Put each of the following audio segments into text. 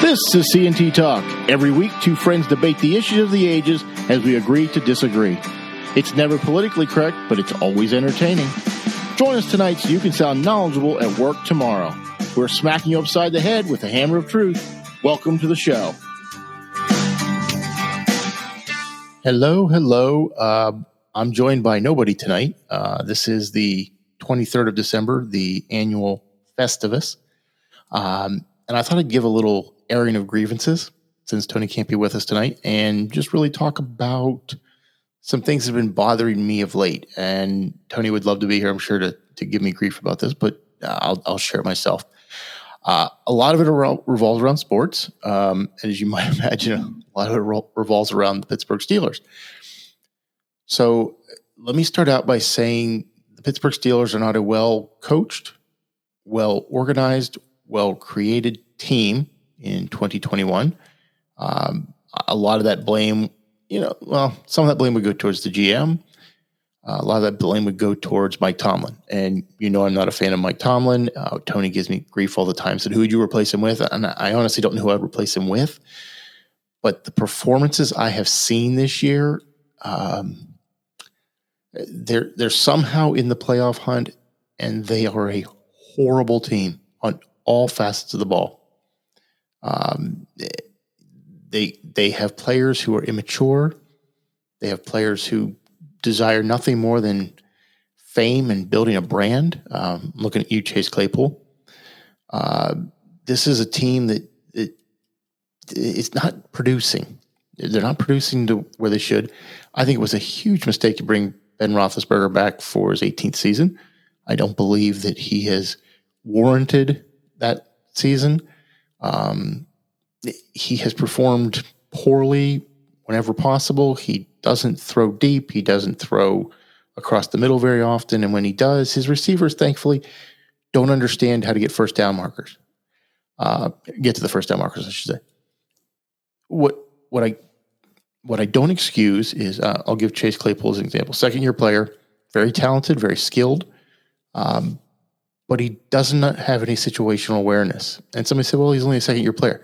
This is CNT Talk. Every week, two friends debate the issues of the ages as we agree to disagree. It's never politically correct, but it's always entertaining. Join us tonight so you can sound knowledgeable at work tomorrow. We're smacking you upside the head with the hammer of truth. Welcome to the show. Hello, hello. Uh, I'm joined by nobody tonight. Uh, this is the 23rd of December, the annual Festivus. Um, and I thought I'd give a little airing of grievances since Tony can't be with us tonight and just really talk about some things that have been bothering me of late. And Tony would love to be here, I'm sure, to, to give me grief about this, but uh, I'll, I'll share it myself. Uh, a lot of it revolves around sports. Um, and as you might imagine, a lot of it revolves around the Pittsburgh Steelers. So let me start out by saying the Pittsburgh Steelers are not a well coached, well organized, well created team in 2021. Um, a lot of that blame, you know, well, some of that blame would go towards the GM. Uh, a lot of that blame would go towards Mike Tomlin. And you know, I'm not a fan of Mike Tomlin. Uh, Tony gives me grief all the time. Said, who would you replace him with? And I honestly don't know who I'd replace him with. But the performances I have seen this year, um, they're they're somehow in the playoff hunt, and they are a horrible team on all facets of the ball. Um, they they have players who are immature. They have players who desire nothing more than fame and building a brand. Um, looking at you, Chase Claypool. Uh, this is a team that, that it's not producing. They're not producing to where they should. I think it was a huge mistake to bring Ben Roethlisberger back for his 18th season. I don't believe that he has warranted that season. Um, he has performed poorly whenever possible. He doesn't throw deep. He doesn't throw across the middle very often. And when he does, his receivers, thankfully, don't understand how to get first down markers. Uh, get to the first down markers, I should say. What what I what I don't excuse is uh, I'll give Chase Claypool as an example. Second year player, very talented, very skilled. Um, but he does not have any situational awareness. And somebody said, well, he's only a second year player.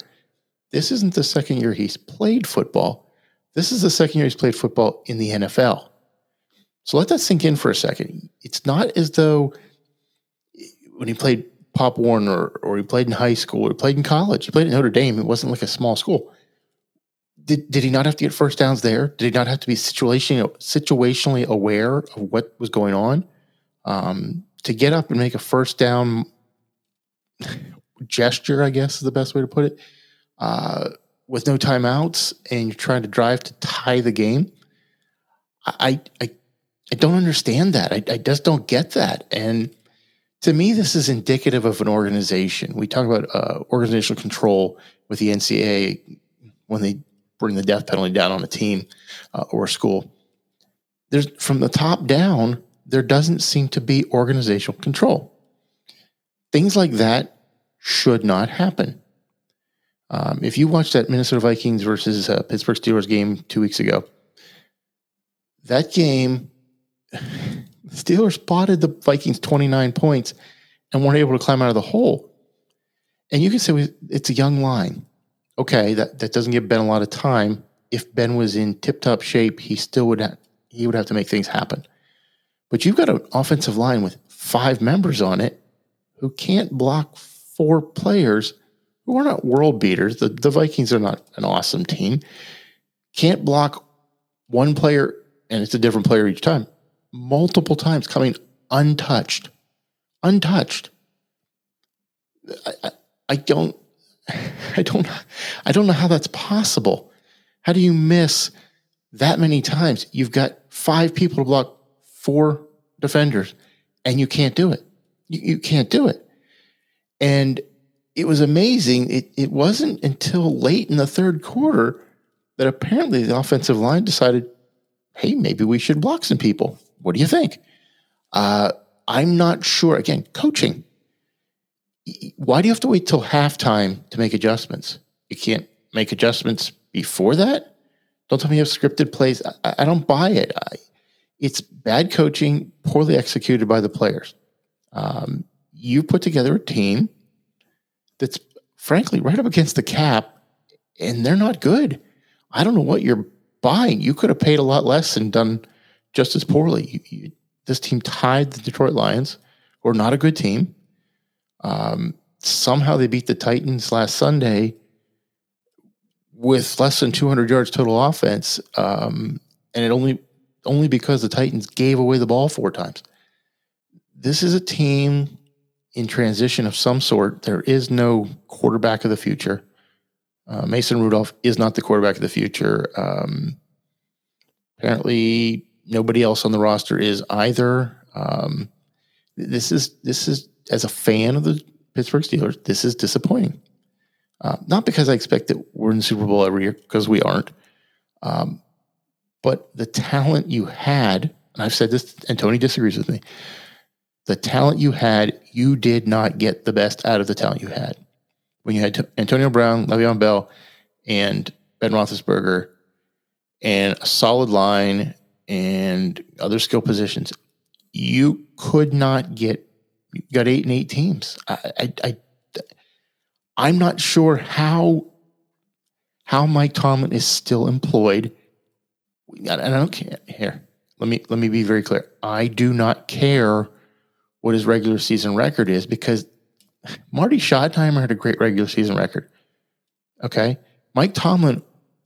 This isn't the second year he's played football. This is the second year he's played football in the NFL. So let that sink in for a second. It's not as though when he played Pop Warner or he played in high school or he played in college, he played at Notre Dame, it wasn't like a small school. Did, did he not have to get first downs there? Did he not have to be situationally, situationally aware of what was going on? Um, to get up and make a first down gesture, I guess is the best way to put it, uh, with no timeouts, and you're trying to drive to tie the game. I I, I don't understand that. I, I just don't get that. And to me, this is indicative of an organization. We talk about uh, organizational control with the NCAA when they bring the death penalty down on a team uh, or a school. There's from the top down there doesn't seem to be organizational control. Things like that should not happen. Um, if you watched that Minnesota Vikings versus uh, Pittsburgh Steelers game two weeks ago, that game, Steelers spotted the Vikings 29 points and weren't able to climb out of the hole. And you can say it's a young line. Okay, that, that doesn't give Ben a lot of time. If Ben was in tip top shape, he still would ha- he would have to make things happen. But you've got an offensive line with five members on it who can't block four players who are not world beaters. The, the Vikings are not an awesome team. Can't block one player, and it's a different player each time, multiple times coming untouched. Untouched. I, I, I don't I don't I don't know how that's possible. How do you miss that many times? You've got five people to block four defenders, and you can't do it. You, you can't do it. And it was amazing. It, it wasn't until late in the third quarter that apparently the offensive line decided, hey, maybe we should block some people. What do you think? Uh, I'm not sure. Again, coaching. Why do you have to wait till halftime to make adjustments? You can't make adjustments before that? Don't tell me you have scripted plays. I, I don't buy it. I, it's bad coaching, poorly executed by the players. Um, you put together a team that's frankly, right up against the cap, and they're not good. I don't know what you're buying. You could have paid a lot less and done just as poorly. You, you, this team tied the Detroit Lions, who are not a good team. Um, somehow they beat the Titans last Sunday with less than 200 yards total offense, um, and it only only because the Titans gave away the ball four times. This is a team in transition of some sort. There is no quarterback of the future. Uh, Mason Rudolph is not the quarterback of the future. Um, apparently, nobody else on the roster is either. Um, this is this is as a fan of the Pittsburgh Steelers, this is disappointing. Uh, not because I expect that we're in the Super Bowl every year, because we aren't. Um, but the talent you had, and I've said this, and Tony disagrees with me. The talent you had, you did not get the best out of the talent you had. When you had Antonio Brown, Le'Veon Bell, and Ben Roethlisberger, and a solid line and other skill positions, you could not get. You got eight and eight teams. I, I, I I'm not sure how how Mike Tomlin is still employed. And I don't care here. Let me let me be very clear. I do not care what his regular season record is because Marty Schottenheimer had a great regular season record. Okay. Mike Tomlin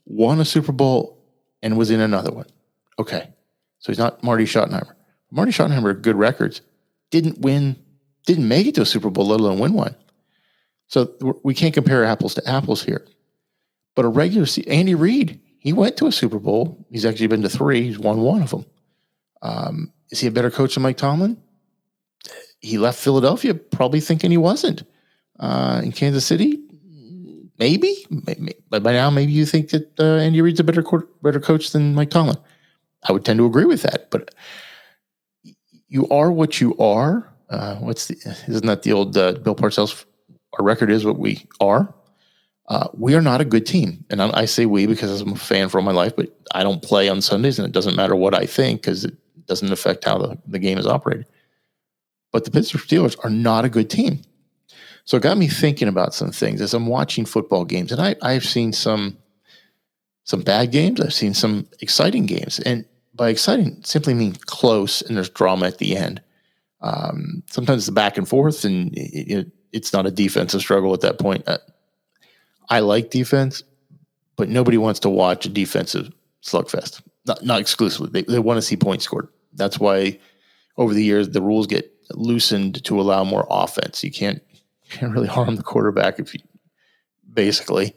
won a Super Bowl and was in another one. Okay. So he's not Marty Schottenheimer. Marty Schottenheimer good records. Didn't win, didn't make it to a Super Bowl, let alone win one. So we can't compare apples to apples here. But a regular season, Andy Reid, he went to a Super Bowl. He's actually been to three. He's won one of them. Um, is he a better coach than Mike Tomlin? He left Philadelphia probably thinking he wasn't. Uh, in Kansas City, maybe. But by now, maybe you think that uh, Andy Reid's a better co- better coach than Mike Tomlin. I would tend to agree with that. But you are what you are. Uh, what's the? Isn't that the old uh, Bill Parcells our record is what we are. Uh, we are not a good team. And I, I, say we because I'm a fan for all my life, but I don't play on Sundays and it doesn't matter what I think because it doesn't affect how the, the game is operated. But the Pittsburgh Steelers are not a good team. So it got me thinking about some things as I'm watching football games. And I, I've seen some some bad games. I've seen some exciting games. And by exciting, simply mean close and there's drama at the end. Um, sometimes the back and forth and it, it, it's not a defensive struggle at that point. Uh, I like defense, but nobody wants to watch a defensive slugfest. Not not exclusively. They, they want to see points scored. That's why over the years the rules get loosened to allow more offense. You can't can't really harm the quarterback if you basically.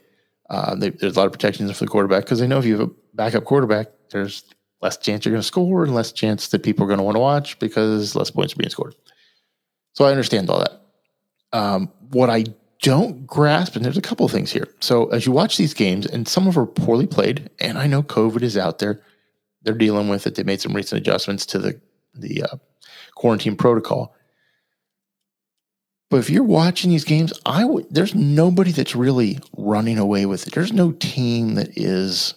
Uh, they, there's a lot of protections for the quarterback because they know if you have a backup quarterback, there's less chance you're going to score and less chance that people are going to want to watch because less points are being scored. So I understand all that. Um, what I don't grasp, and there's a couple of things here. So as you watch these games, and some of them are poorly played, and I know COVID is out there, they're dealing with it. They made some recent adjustments to the the uh, quarantine protocol. But if you're watching these games, I would. There's nobody that's really running away with it. There's no team that is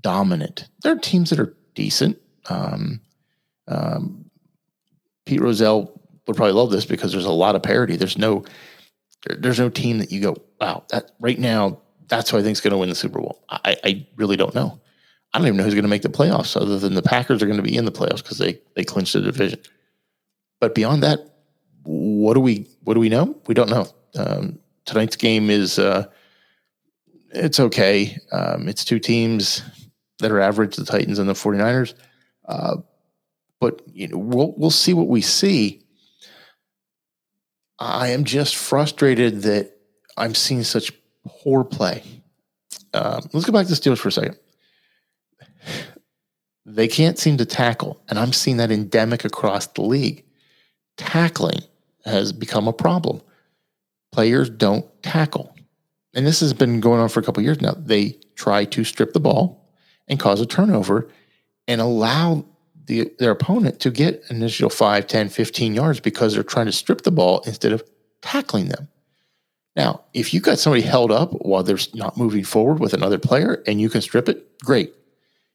dominant. There are teams that are decent. Um, um, Pete Rozelle would probably love this because there's a lot of parity. There's no there, there's no team that you go, wow, that right now that's who I think is going to win the Super Bowl. I, I really don't know. I don't even know who's going to make the playoffs, other than the Packers are going to be in the playoffs because they they clinched the division. But beyond that, what do we what do we know? We don't know. Um, tonight's game is uh, it's okay. Um, it's two teams that are average, the Titans and the 49ers. Uh, but you know, we'll we'll see what we see. I am just frustrated that I'm seeing such poor play. Um, let's go back to the Steelers for a second. They can't seem to tackle, and I'm seeing that endemic across the league. Tackling has become a problem. Players don't tackle. And this has been going on for a couple years now. They try to strip the ball and cause a turnover and allow the, their opponent to get initial 5, 10, 15 yards because they're trying to strip the ball instead of tackling them. Now, if you got somebody held up while they're not moving forward with another player and you can strip it, great.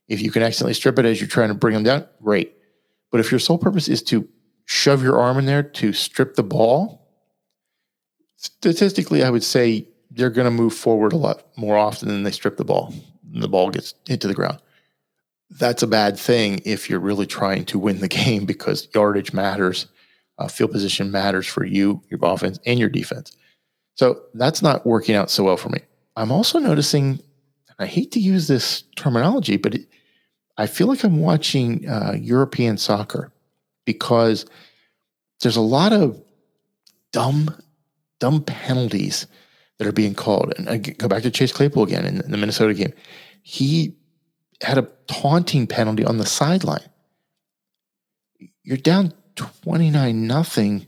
If you can accidentally strip it as you're trying to bring them down, great. But if your sole purpose is to shove your arm in there to strip the ball, statistically, I would say they're going to move forward a lot more often than they strip the ball and the ball gets hit to the ground. That's a bad thing if you're really trying to win the game because yardage matters, uh, field position matters for you, your offense, and your defense. So that's not working out so well for me. I'm also noticing, I hate to use this terminology, but it, I feel like I'm watching uh, European soccer because there's a lot of dumb, dumb penalties that are being called. And I go back to Chase Claypool again in, in the Minnesota game. He had a taunting penalty on the sideline. You're down 29 nothing.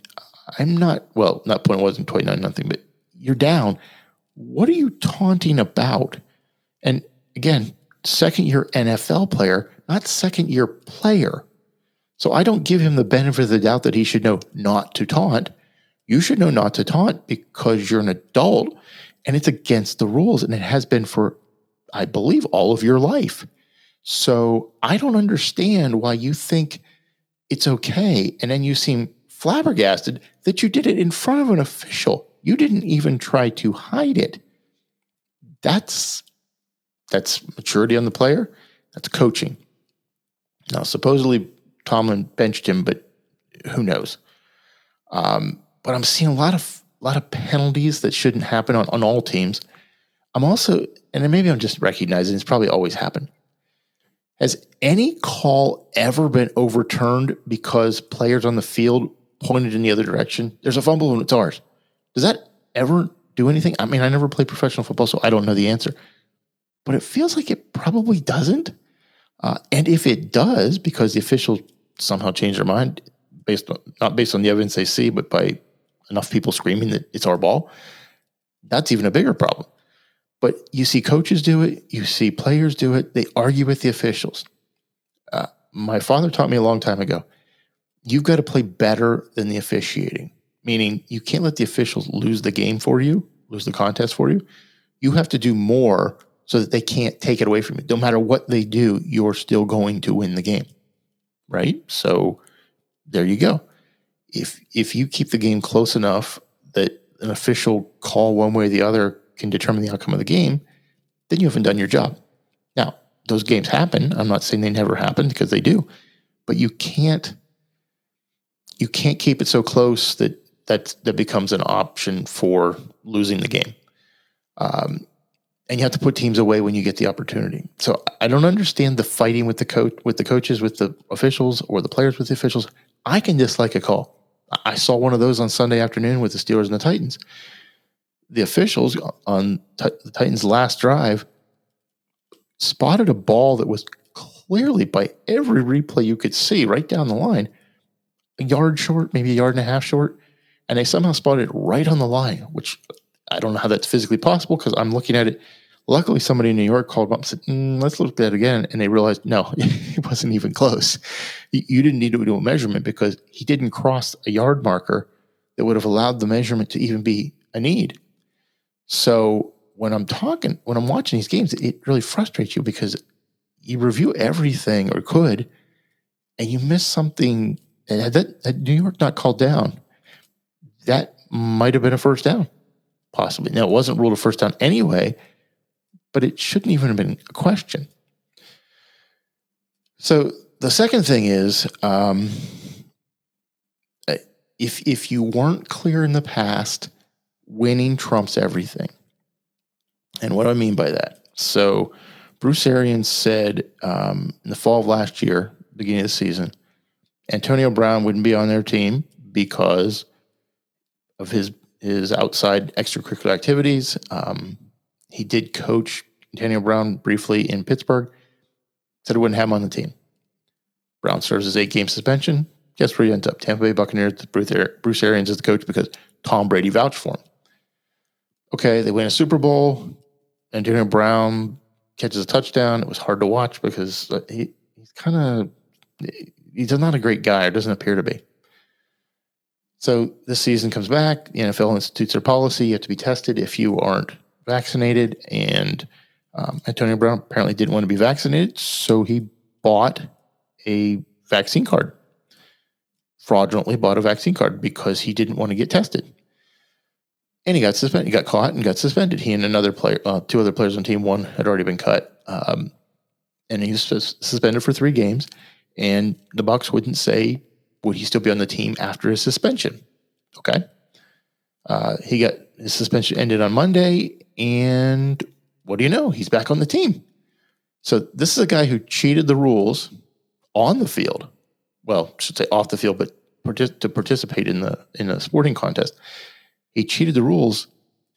I'm not, well, not point wasn't 29 nothing, but you're down. What are you taunting about? And again, second year NFL player, not second year player. So I don't give him the benefit of the doubt that he should know not to taunt. You should know not to taunt because you're an adult and it's against the rules. And it has been for, I believe, all of your life. So I don't understand why you think it's okay. And then you seem flabbergasted that you did it in front of an official. You didn't even try to hide it. That's that's maturity on the player. That's coaching. Now, supposedly Tomlin benched him, but who knows? Um, but I'm seeing a lot of a lot of penalties that shouldn't happen on, on all teams. I'm also, and maybe I'm just recognizing it's probably always happened. Has any call ever been overturned because players on the field pointed in the other direction? There's a fumble and it's ours. Does that ever do anything? I mean, I never played professional football, so I don't know the answer. But it feels like it probably doesn't. Uh, and if it does, because the officials somehow change their mind based on not based on the evidence they see, but by enough people screaming that it's our ball, that's even a bigger problem. But you see coaches do it, you see players do it, they argue with the officials. Uh, my father taught me a long time ago you've got to play better than the officiating, meaning you can't let the officials lose the game for you, lose the contest for you. You have to do more so that they can't take it away from you. No matter what they do, you're still going to win the game. Right? So there you go if if you keep the game close enough that an official call one way or the other can determine the outcome of the game, then you haven't done your job. Now, those games happen. I'm not saying they never happen because they do, but you can't you can't keep it so close that that that becomes an option for losing the game. Um, and you have to put teams away when you get the opportunity. So I don't understand the fighting with the coach, with the coaches, with the officials, or the players with the officials. I can dislike a call. I saw one of those on Sunday afternoon with the Steelers and the Titans. The officials on t- the Titans' last drive spotted a ball that was clearly, by every replay you could see, right down the line, a yard short, maybe a yard and a half short, and they somehow spotted it right on the line, which I don't know how that's physically possible because I'm looking at it Luckily, somebody in New York called up and said, mm, let's look at that again. And they realized, no, it wasn't even close. You didn't need to do a measurement because he didn't cross a yard marker that would have allowed the measurement to even be a need. So when I'm talking, when I'm watching these games, it really frustrates you because you review everything or could, and you miss something. And had that had New York not called down, that might have been a first down, possibly. Now it wasn't ruled a first down anyway, but it shouldn't even have been a question. So the second thing is, um, if if you weren't clear in the past, winning trumps everything. And what do I mean by that? So Bruce Arians said um, in the fall of last year, beginning of the season, Antonio Brown wouldn't be on their team because of his his outside extracurricular activities. Um, he did coach Antonio Brown briefly in Pittsburgh. Said he wouldn't have him on the team. Brown serves his eight game suspension. Guess where he ends up? Tampa Bay Buccaneers. Bruce Arians is the coach because Tom Brady vouched for him. Okay, they win a Super Bowl. Antonio Brown catches a touchdown. It was hard to watch because he, he's kind of he's not a great guy or doesn't appear to be. So this season comes back. The NFL institutes their policy. You have to be tested if you aren't vaccinated. And um, Antonio Brown apparently didn't want to be vaccinated, so he bought a vaccine card, fraudulently bought a vaccine card because he didn't want to get tested. And he got suspended. He got caught and got suspended. He and another player, uh, two other players on team one had already been cut, um, and he was suspended for three games. And the Bucs wouldn't say would he still be on the team after his suspension. Okay, uh, he got his suspension ended on Monday, and what do you know? He's back on the team. So this is a guy who cheated the rules on the field. Well, I should say off the field, but to participate in the in a sporting contest. He cheated the rules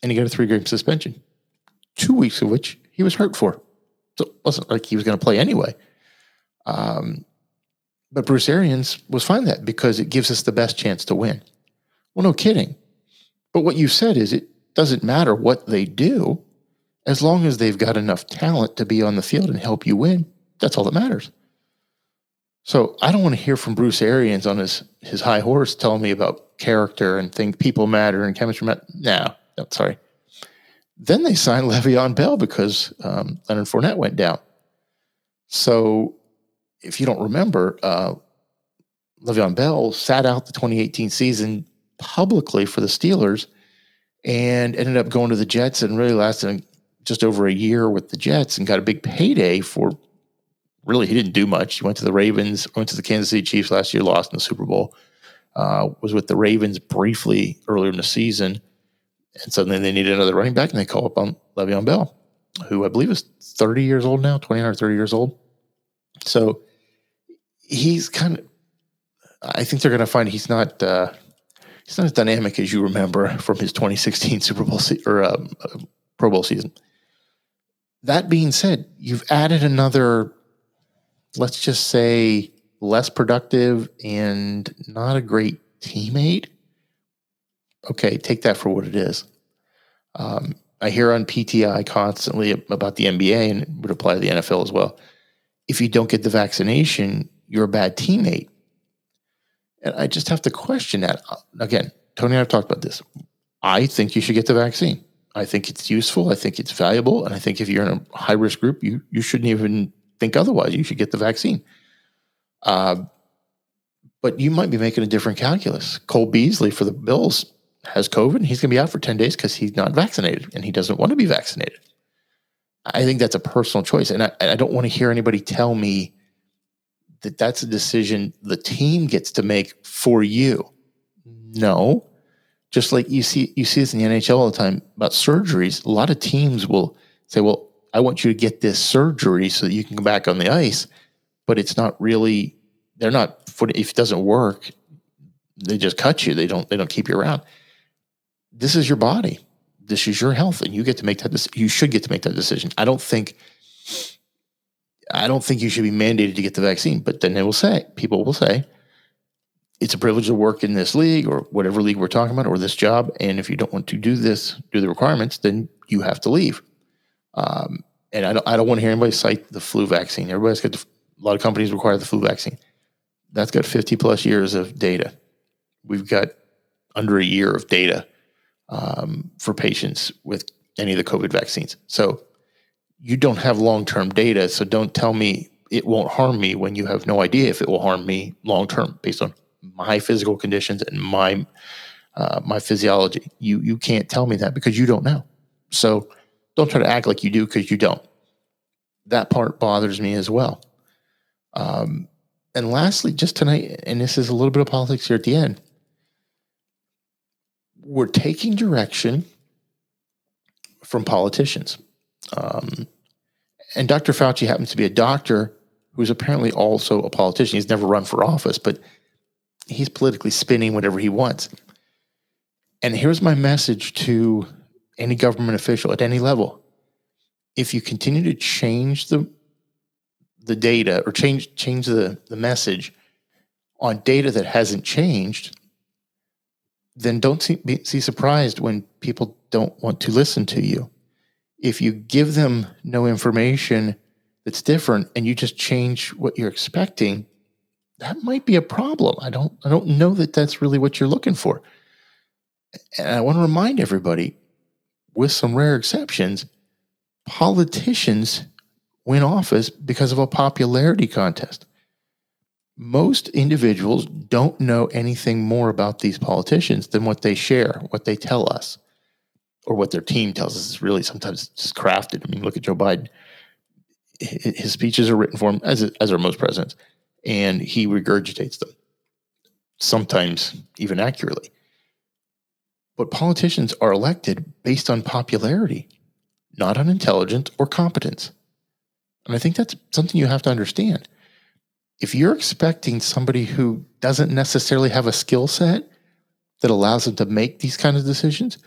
and he got a three game suspension, two weeks of which he was hurt for. So it wasn't like he was going to play anyway. Um, but Bruce Arians was fine that because it gives us the best chance to win. Well, no kidding. But what you said is it doesn't matter what they do as long as they've got enough talent to be on the field and help you win. That's all that matters. So I don't want to hear from Bruce Arians on his his high horse telling me about character and think people matter and chemistry matter. No, no sorry. Then they signed Le'Veon Bell because um, Leonard Fournette went down. So if you don't remember, uh, Le'Veon Bell sat out the 2018 season publicly for the Steelers and ended up going to the Jets and really lasted just over a year with the Jets and got a big payday for really he didn't do much. He went to the Ravens, went to the Kansas City Chiefs last year, lost in the Super Bowl. Uh, was with the Ravens briefly earlier in the season, and suddenly they needed another running back, and they call up on Le'Veon Bell, who I believe is 30 years old now, 29 or 30 years old. So he's kind of. I think they're going to find he's not. Uh, he's not as dynamic as you remember from his 2016 Super Bowl se- or um, Pro Bowl season. That being said, you've added another let's just say, less productive and not a great teammate, okay, take that for what it is. Um, I hear on PTI constantly about the NBA and it would apply to the NFL as well. If you don't get the vaccination, you're a bad teammate. And I just have to question that. Again, Tony and I have talked about this. I think you should get the vaccine. I think it's useful. I think it's valuable. And I think if you're in a high risk group, you, you shouldn't even think otherwise. You should get the vaccine. Uh, but you might be making a different calculus. Cole Beasley for the Bills has COVID. and He's going to be out for 10 days because he's not vaccinated and he doesn't want to be vaccinated. I think that's a personal choice. And I, I don't want to hear anybody tell me that that's a decision the team gets to make for you. No. Just like you see, you see this in the NHL all the time about surgeries. A lot of teams will say, well, I want you to get this surgery so that you can come back on the ice. But it's not really, they're not, if it doesn't work, they just cut you. They don't, they don't keep you around. This is your body. This is your health. And you get to make that, you should get to make that decision. I don't think, I don't think you should be mandated to get the vaccine, but then they will say, people will say, it's a privilege to work in this league or whatever league we're talking about or this job. And if you don't want to do this, do the requirements, then you have to leave. Um, and I don't, I don't want to hear anybody cite the flu vaccine. Everybody's got a lot of companies require the flu vaccine. That's got 50 plus years of data. We've got under a year of data um, for patients with any of the COVID vaccines. So you don't have long term data. So don't tell me it won't harm me when you have no idea if it will harm me long term based on my physical conditions and my uh, my physiology. You you can't tell me that because you don't know. So don't try to act like you do because you don't. That part bothers me as well. Um, and lastly, just tonight, and this is a little bit of politics here at the end, we're taking direction from politicians. Um, and Dr. Fauci happens to be a doctor who's apparently also a politician. He's never run for office, but he's politically spinning whatever he wants. And here's my message to any government official at any level, if you continue to change the the data or change change the, the message on data that hasn't changed, then don't see, be, see surprised when people don't want to listen to you. If you give them no information that's different and you just change what you're expecting, that might be a problem. I don't I don't know that that's really what you're looking for. And I want to remind everybody with some rare exceptions, politicians win office because of a popularity contest. Most individuals don't know anything more about these politicians than what they share, what they tell us. or what their team tells us is really sometimes just crafted. I mean, look at Joe Biden. His speeches are written for him, as, as are most presidents, and he regurgitates them, sometimes even accurately. But politicians are elected based on popularity, not on intelligence or competence. And I think that's something you have to understand. If you're expecting somebody who doesn't necessarily have a skill set that allows them to make these kind of decisions,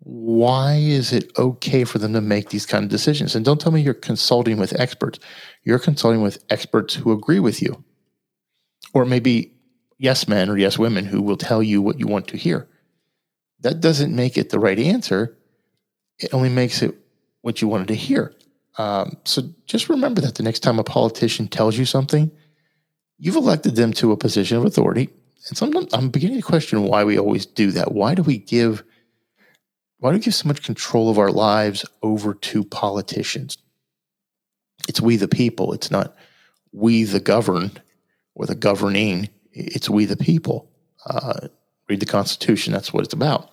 why is it okay for them to make these kind of decisions? And don't tell me you're consulting with experts. You're consulting with experts who agree with you. Or maybe yes men or yes women who will tell you what you want to hear. That doesn't make it the right answer. It only makes it what you wanted to hear. Um, so just remember that the next time a politician tells you something, you've elected them to a position of authority. And sometimes I'm beginning to question why we always do that. Why do we give why do we give so much control of our lives over to politicians? It's we the people. It's not we the governed or the governing. It's we the people. Uh, read the Constitution. That's what it's about.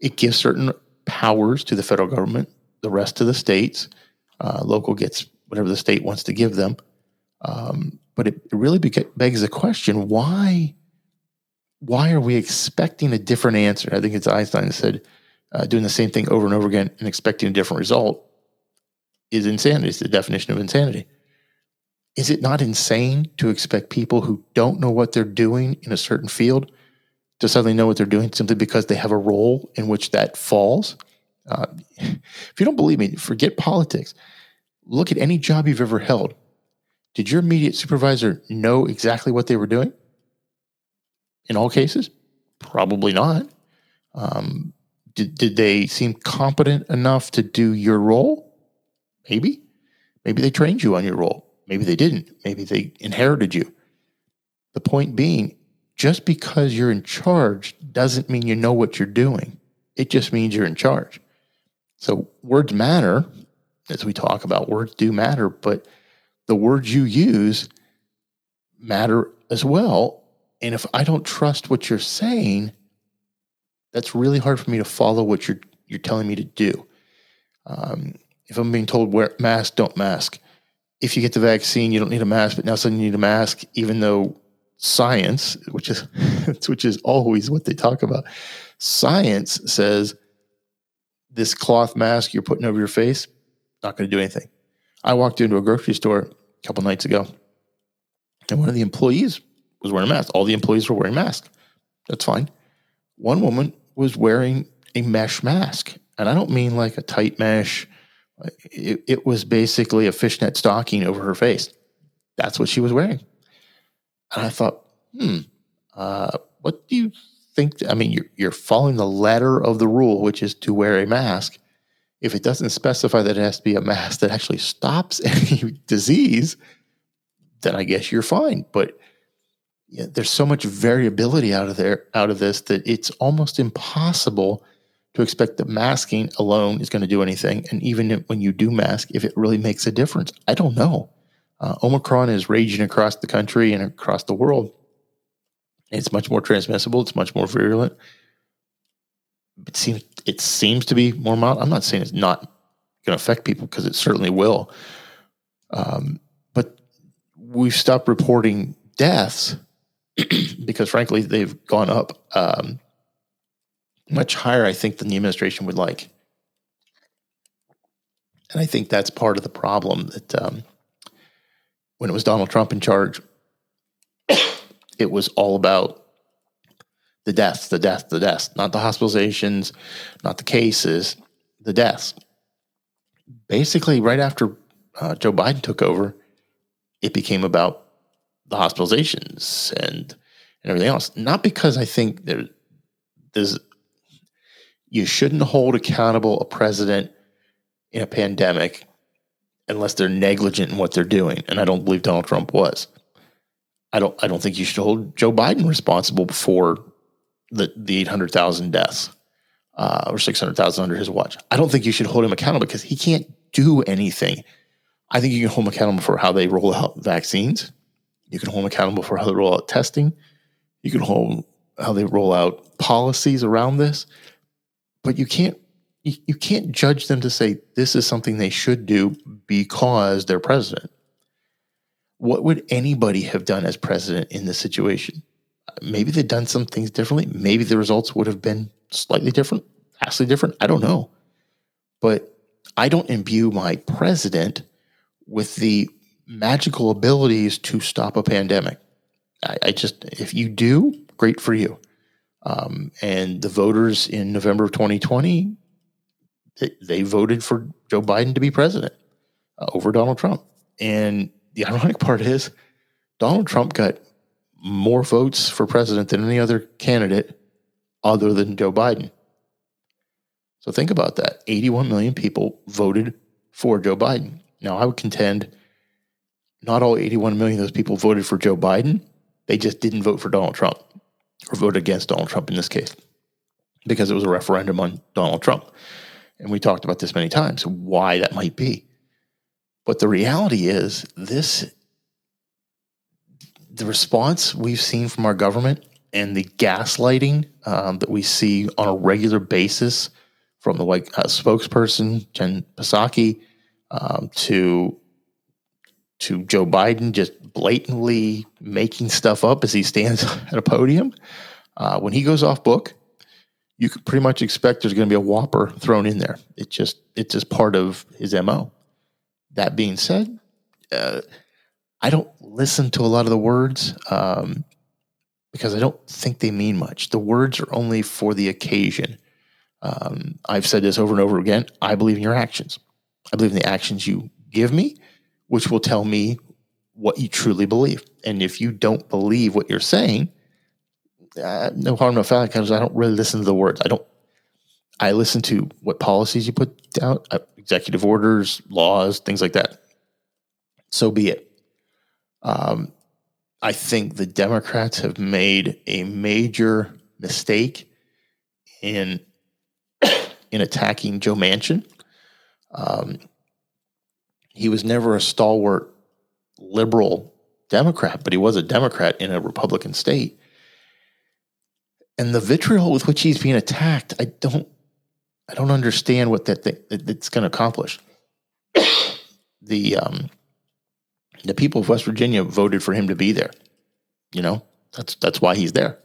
It gives certain powers to the federal government, the rest to the states. Uh, local gets whatever the state wants to give them. Um, but it, it really begs the question: Why? Why are we expecting a different answer? I think it's Einstein that said uh, doing the same thing over and over again and expecting a different result is insanity. It's the definition of insanity. Is it not insane to expect people who don't know what they're doing in a certain field to suddenly know what they're doing simply because they have a role in which that falls? Uh, if you don't believe me, forget politics. Look at any job you've ever held. Did your immediate supervisor know exactly what they were doing? In all cases, probably not. Um, did, did they seem competent enough to do your role? Maybe. Maybe they trained you on your role. Maybe they didn't. Maybe they inherited you. The point being, just because you're in charge doesn't mean you know what you're doing. It just means you're in charge. So words matter, as we talk about, words do matter, but the words you use matter as well. And if I don't trust what you're saying, that's really hard for me to follow what you're you're telling me to do. Um, if I'm being told wear mask, don't mask. If you get the vaccine, you don't need a mask, but now suddenly you need a mask, even though science, which is which is always what they talk about, science says this cloth mask you're putting over your face not going to do anything. I walked into a grocery store a couple nights ago, and one of the employees was wearing a mask. All the employees were wearing masks. That's fine. One woman was wearing a mesh mask. And I don't mean like a tight mesh. It, it was basically a fishnet stocking over her face. That's what she was wearing. And I thought, hmm, uh, what do you think? I mean, you're, you're following the letter of the rule, which is to wear a mask. If it doesn't specify that it has to be a mask that actually stops any disease, then I guess you're fine. But yeah, there's so much variability out of there out of this that it's almost impossible to expect that masking alone is going to do anything. And even when you do mask, if it really makes a difference, I don't know. Uh, Omicron is raging across the country and across the world. It's much more transmissible. It's much more virulent. It seems it seems to be more mild. I'm not saying it's not going to affect people because it certainly will. Um, but we've stopped reporting deaths because frankly, they've gone up um, much higher, I think, than the administration would like. And I think that's part of the problem that um, when it was Donald Trump in charge, it was all about the deaths, the deaths, the deaths, not the hospitalizations, not the cases, the deaths. Basically, right after uh, Joe Biden took over, it became about the hospitalizations and and everything else. Not because I think there, there's you shouldn't hold accountable a president in a pandemic unless they're negligent in what they're doing, and I don't believe Donald Trump was. I don't. I don't think you should hold Joe Biden responsible for the the eight hundred thousand deaths uh, or six hundred thousand under his watch. I don't think you should hold him accountable because he can't do anything. I think you can hold him accountable for how they roll out vaccines. You can hold them accountable for how they roll out testing. You can hold how they roll out policies around this. but you can't you, you can't judge them to say this is something they should do because they're president. What would anybody have done as president in this situation? Maybe they'd done some things differently. Maybe the results would have been slightly different, vastly different. I don't know. But I don't imbue my president with the magical abilities to stop a pandemic. I, I just, if you do, great for you. Um, and the voters in November of 2020, they, voted for Joe Biden to be president uh, over Donald Trump. And the ironic part is, Donald Trump got more votes for president than any other candidate other than Joe Biden. So think about that. 81 million people voted for Joe Biden. Now, I would contend not all 81 million of those people voted for Joe Biden. They just didn't vote for Donald Trump or vote against Donald Trump in this case because it was a referendum on Donald Trump. And we talked about this many times, why that might be. But the reality is, this the response we've seen from our government and the gaslighting um, that we see on a regular basis from the White House spokesperson Jen Psaki um, to to Joe Biden just blatantly making stuff up as he stands at a podium. Uh, when he goes off book, you could pretty much expect there's going to be a whopper thrown in there. It's just it's just part of his mo. That being said, uh, I don't listen to a lot of the words um, because I don't think they mean much. The words are only for the occasion. Um, I've said this over and over again. I believe in your actions. I believe in the actions you give me, which will tell me what you truly believe. And if you don't believe what you're saying, uh, no harm, no foul, because I don't really listen to the words. I don't. I listen to what policies you put down, uh, executive orders, laws, things like that. So be it. Um, I think the Democrats have made a major mistake in in attacking Joe Manchin. Um, he was never a stalwart liberal Democrat, but he was a Democrat in a Republican state. And the vitriol with which he's being attacked, I don't, I don't understand what that thing it's going to accomplish. the um, the people of West Virginia voted for him to be there. You know, that's that's why he's there.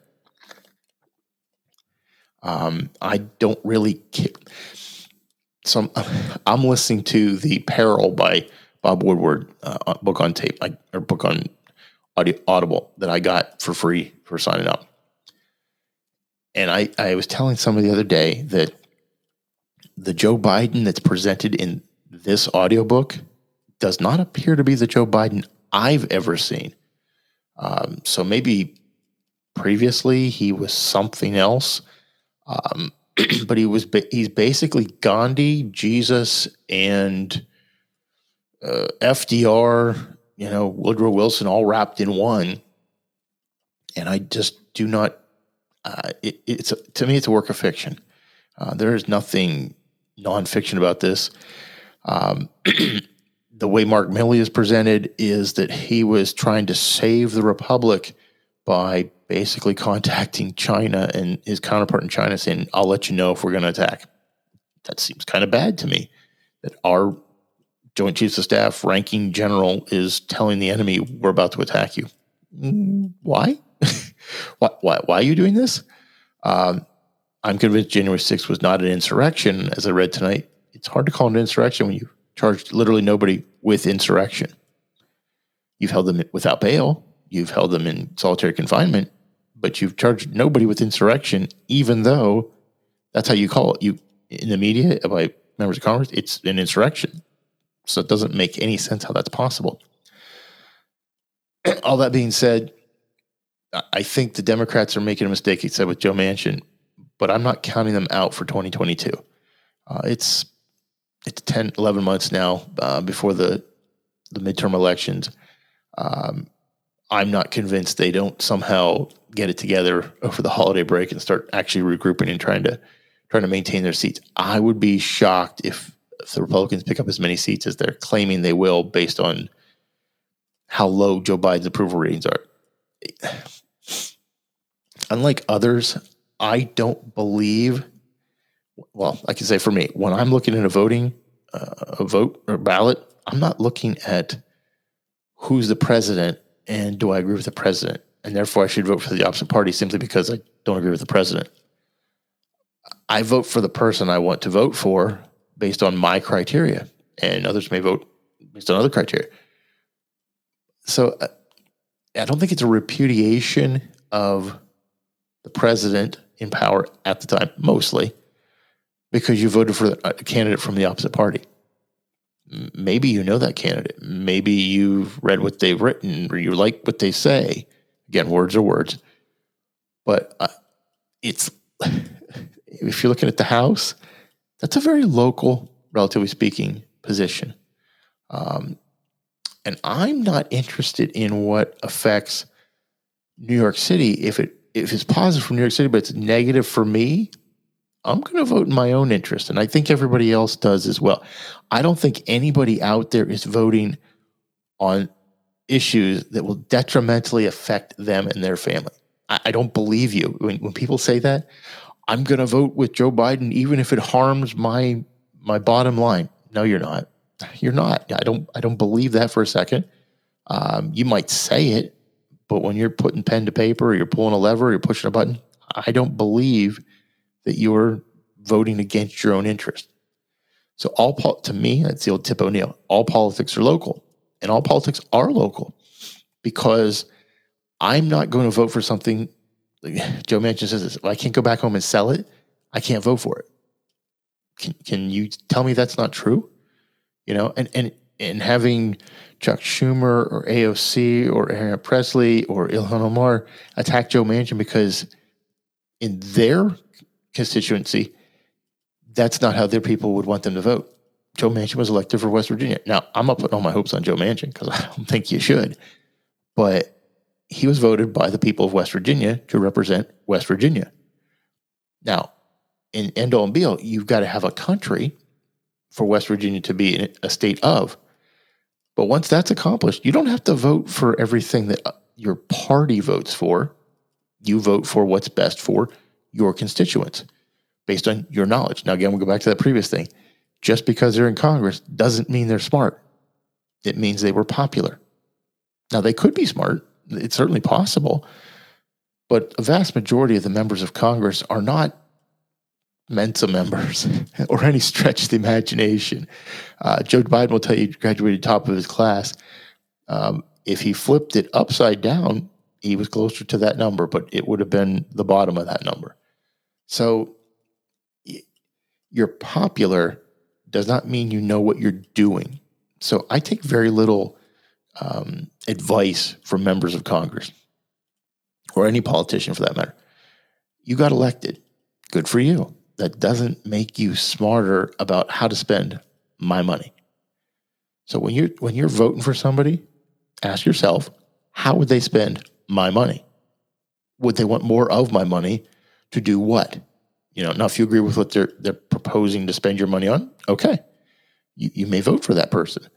Um, I don't really care. So I'm listening to the Peril by Bob Woodward uh, book on tape, I, or book on audio, Audible that I got for free for signing up. And I, I was telling somebody the other day that the Joe Biden that's presented in this audiobook does not appear to be the Joe Biden I've ever seen. Um, so maybe previously he was something else, um, but he was he's basically Gandhi, Jesus, and uh, FDR. You know, Woodrow Wilson all wrapped in one. And I just do not. Uh, it, it's a, to me, it's a work of fiction. Uh, there is nothing nonfiction about this. Um, the way Mark Milley is presented is that he was trying to save the republic by basically contacting China and his counterpart in China saying, I'll let you know if we're going to attack. That seems kind of bad to me that our Joint Chiefs of Staff ranking general is telling the enemy, we're about to attack you. Mm, why? Why, why? Why are you doing this? Um, I'm convinced January 6th was not an insurrection. As I read tonight, it's hard to call an insurrection when you charged literally nobody with insurrection. You've held them without bail, you've held them in solitary confinement, but you've charged nobody with insurrection, even though that's how you call it. You in the media by members of Congress, it's an insurrection. So it doesn't make any sense how that's possible. All that being said, I think the Democrats are making a mistake, except with Joe Manchin, but I'm not counting them out for 2022. Uh, it's it's 10, 11 months now uh, before the the midterm elections. Um, I'm not convinced they don't somehow get it together over the holiday break and start actually regrouping and trying to trying to maintain their seats. I would be shocked if, if the Republicans pick up as many seats as they're claiming they will, based on how low Joe Biden's approval ratings are. Unlike others, I don't believe well, I can say for me, when I'm looking at a voting, uh, a vote or ballot, I'm not looking at who's the president and do I agree with the president, and therefore I should vote for the opposite party simply because I don't agree with the president. I vote for the person I want to vote for based on my criteria, and others may vote based on other criteria. So uh, I don't think it's a repudiation of the president in power at the time, mostly because you voted for a candidate from the opposite party. Maybe you know that candidate. Maybe you've read what they've written or you like what they say. Again, words are words. But uh, it's, if you're looking at the House, that's a very local, relatively speaking, position. Um, and I'm not interested in what affects New York City if it if it's positive for New York City, but it's negative for me. I'm going to vote in my own interest, and I think everybody else does as well. I don't think anybody out there is voting on issues that will detrimentally affect them and their family. I, I don't believe you when, when people say that. I'm going to vote with Joe Biden even if it harms my my bottom line. No, you're not. You're not. I don't. I don't believe that for a second. Um, you might say it, but when you're putting pen to paper, or you're pulling a lever, or you're pushing a button, I don't believe that you're voting against your own interest. So all to me, that's the old Tip O'Neill. All politics are local, and all politics are local because I'm not going to vote for something. Like Joe Manchin says this: I can't go back home and sell it. I can't vote for it. Can, can you tell me that's not true? You know, and and and having Chuck Schumer or AOC or Ayanna Pressley or Ilhan Omar attack Joe Manchin because in their constituency, that's not how their people would want them to vote. Joe Manchin was elected for West Virginia. Now, I'm not putting all my hopes on Joe Manchin because I don't think you should, but he was voted by the people of West Virginia to represent West Virginia. Now, in end all and be all, you've got to have a country for West Virginia to be a state of. But once that's accomplished, you don't have to vote for everything that uh, your party votes for. You vote for what's best for your constituents based on your knowledge. Now, again, we'll go back to that previous thing. Just because they're in Congress doesn't mean they're smart. It means they were popular. Now, they could be smart. It's certainly possible. But a vast majority of the members of Congress are not Mensa members or any stretch of the imagination. Uh, Joe Biden will tell you he graduated top of his class. Um, if he flipped it upside down, he was closer to that number, but it would have been the bottom of that number. So you're popular does not mean you know what you're doing. So I take very little um, advice from members of Congress or any politician for that matter. You got elected. Good for you that doesn't make you smarter about how to spend my money. So when you're when you're voting for somebody, ask yourself, how would they spend my money? Would they want more of my money to do what? You know, now if you agree with what they're they're proposing to spend your money on, okay. You, you may vote for that person.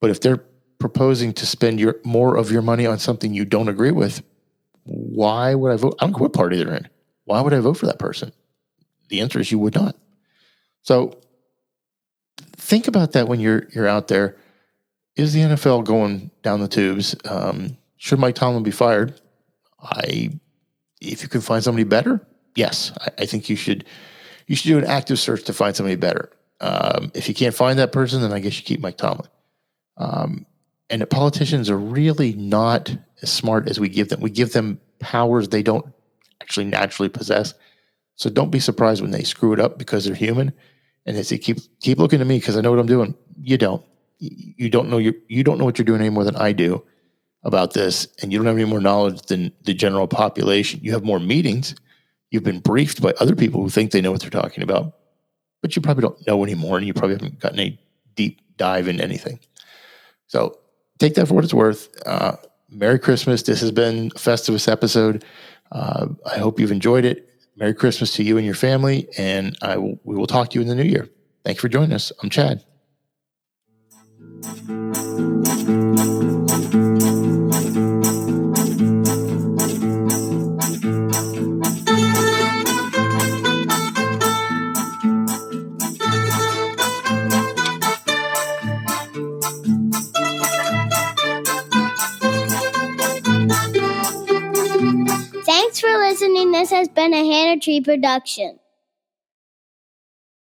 But if they're proposing to spend your more of your money on something you don't agree with, why would I vote? I don't care what party they're in. Why would I vote for that person? The answer is you would not. So think about that when you're you're out there. Is the NFL going down the tubes? Um, should Mike Tomlin be fired? I, if you can find somebody better, yes, I, I think you should. You should do an active search to find somebody better. Um, if you can't find that person, then I guess you keep Mike Tomlin. Um, and politicians are really not as smart as we give them. We give them powers they don't actually naturally possess. So don't be surprised when they screw it up because they're human. And they say, keep keep looking to me because I know what I'm doing. You don't. You don't know you you don't know what you're doing any more than I do about this, and you don't have any more knowledge than the general population. You have more meetings. You've been briefed by other people who think they know what they're talking about, but you probably don't know anymore, and you probably haven't gotten a deep dive into anything. So take that for what it's worth. Uh, Merry Christmas. This has been a Festivus episode. Uh, I hope you've enjoyed it. Merry Christmas to you and your family, and I will, we will talk to you in the new year. Thank you for joining us. I'm Chad. This has been a Hannah Tree production.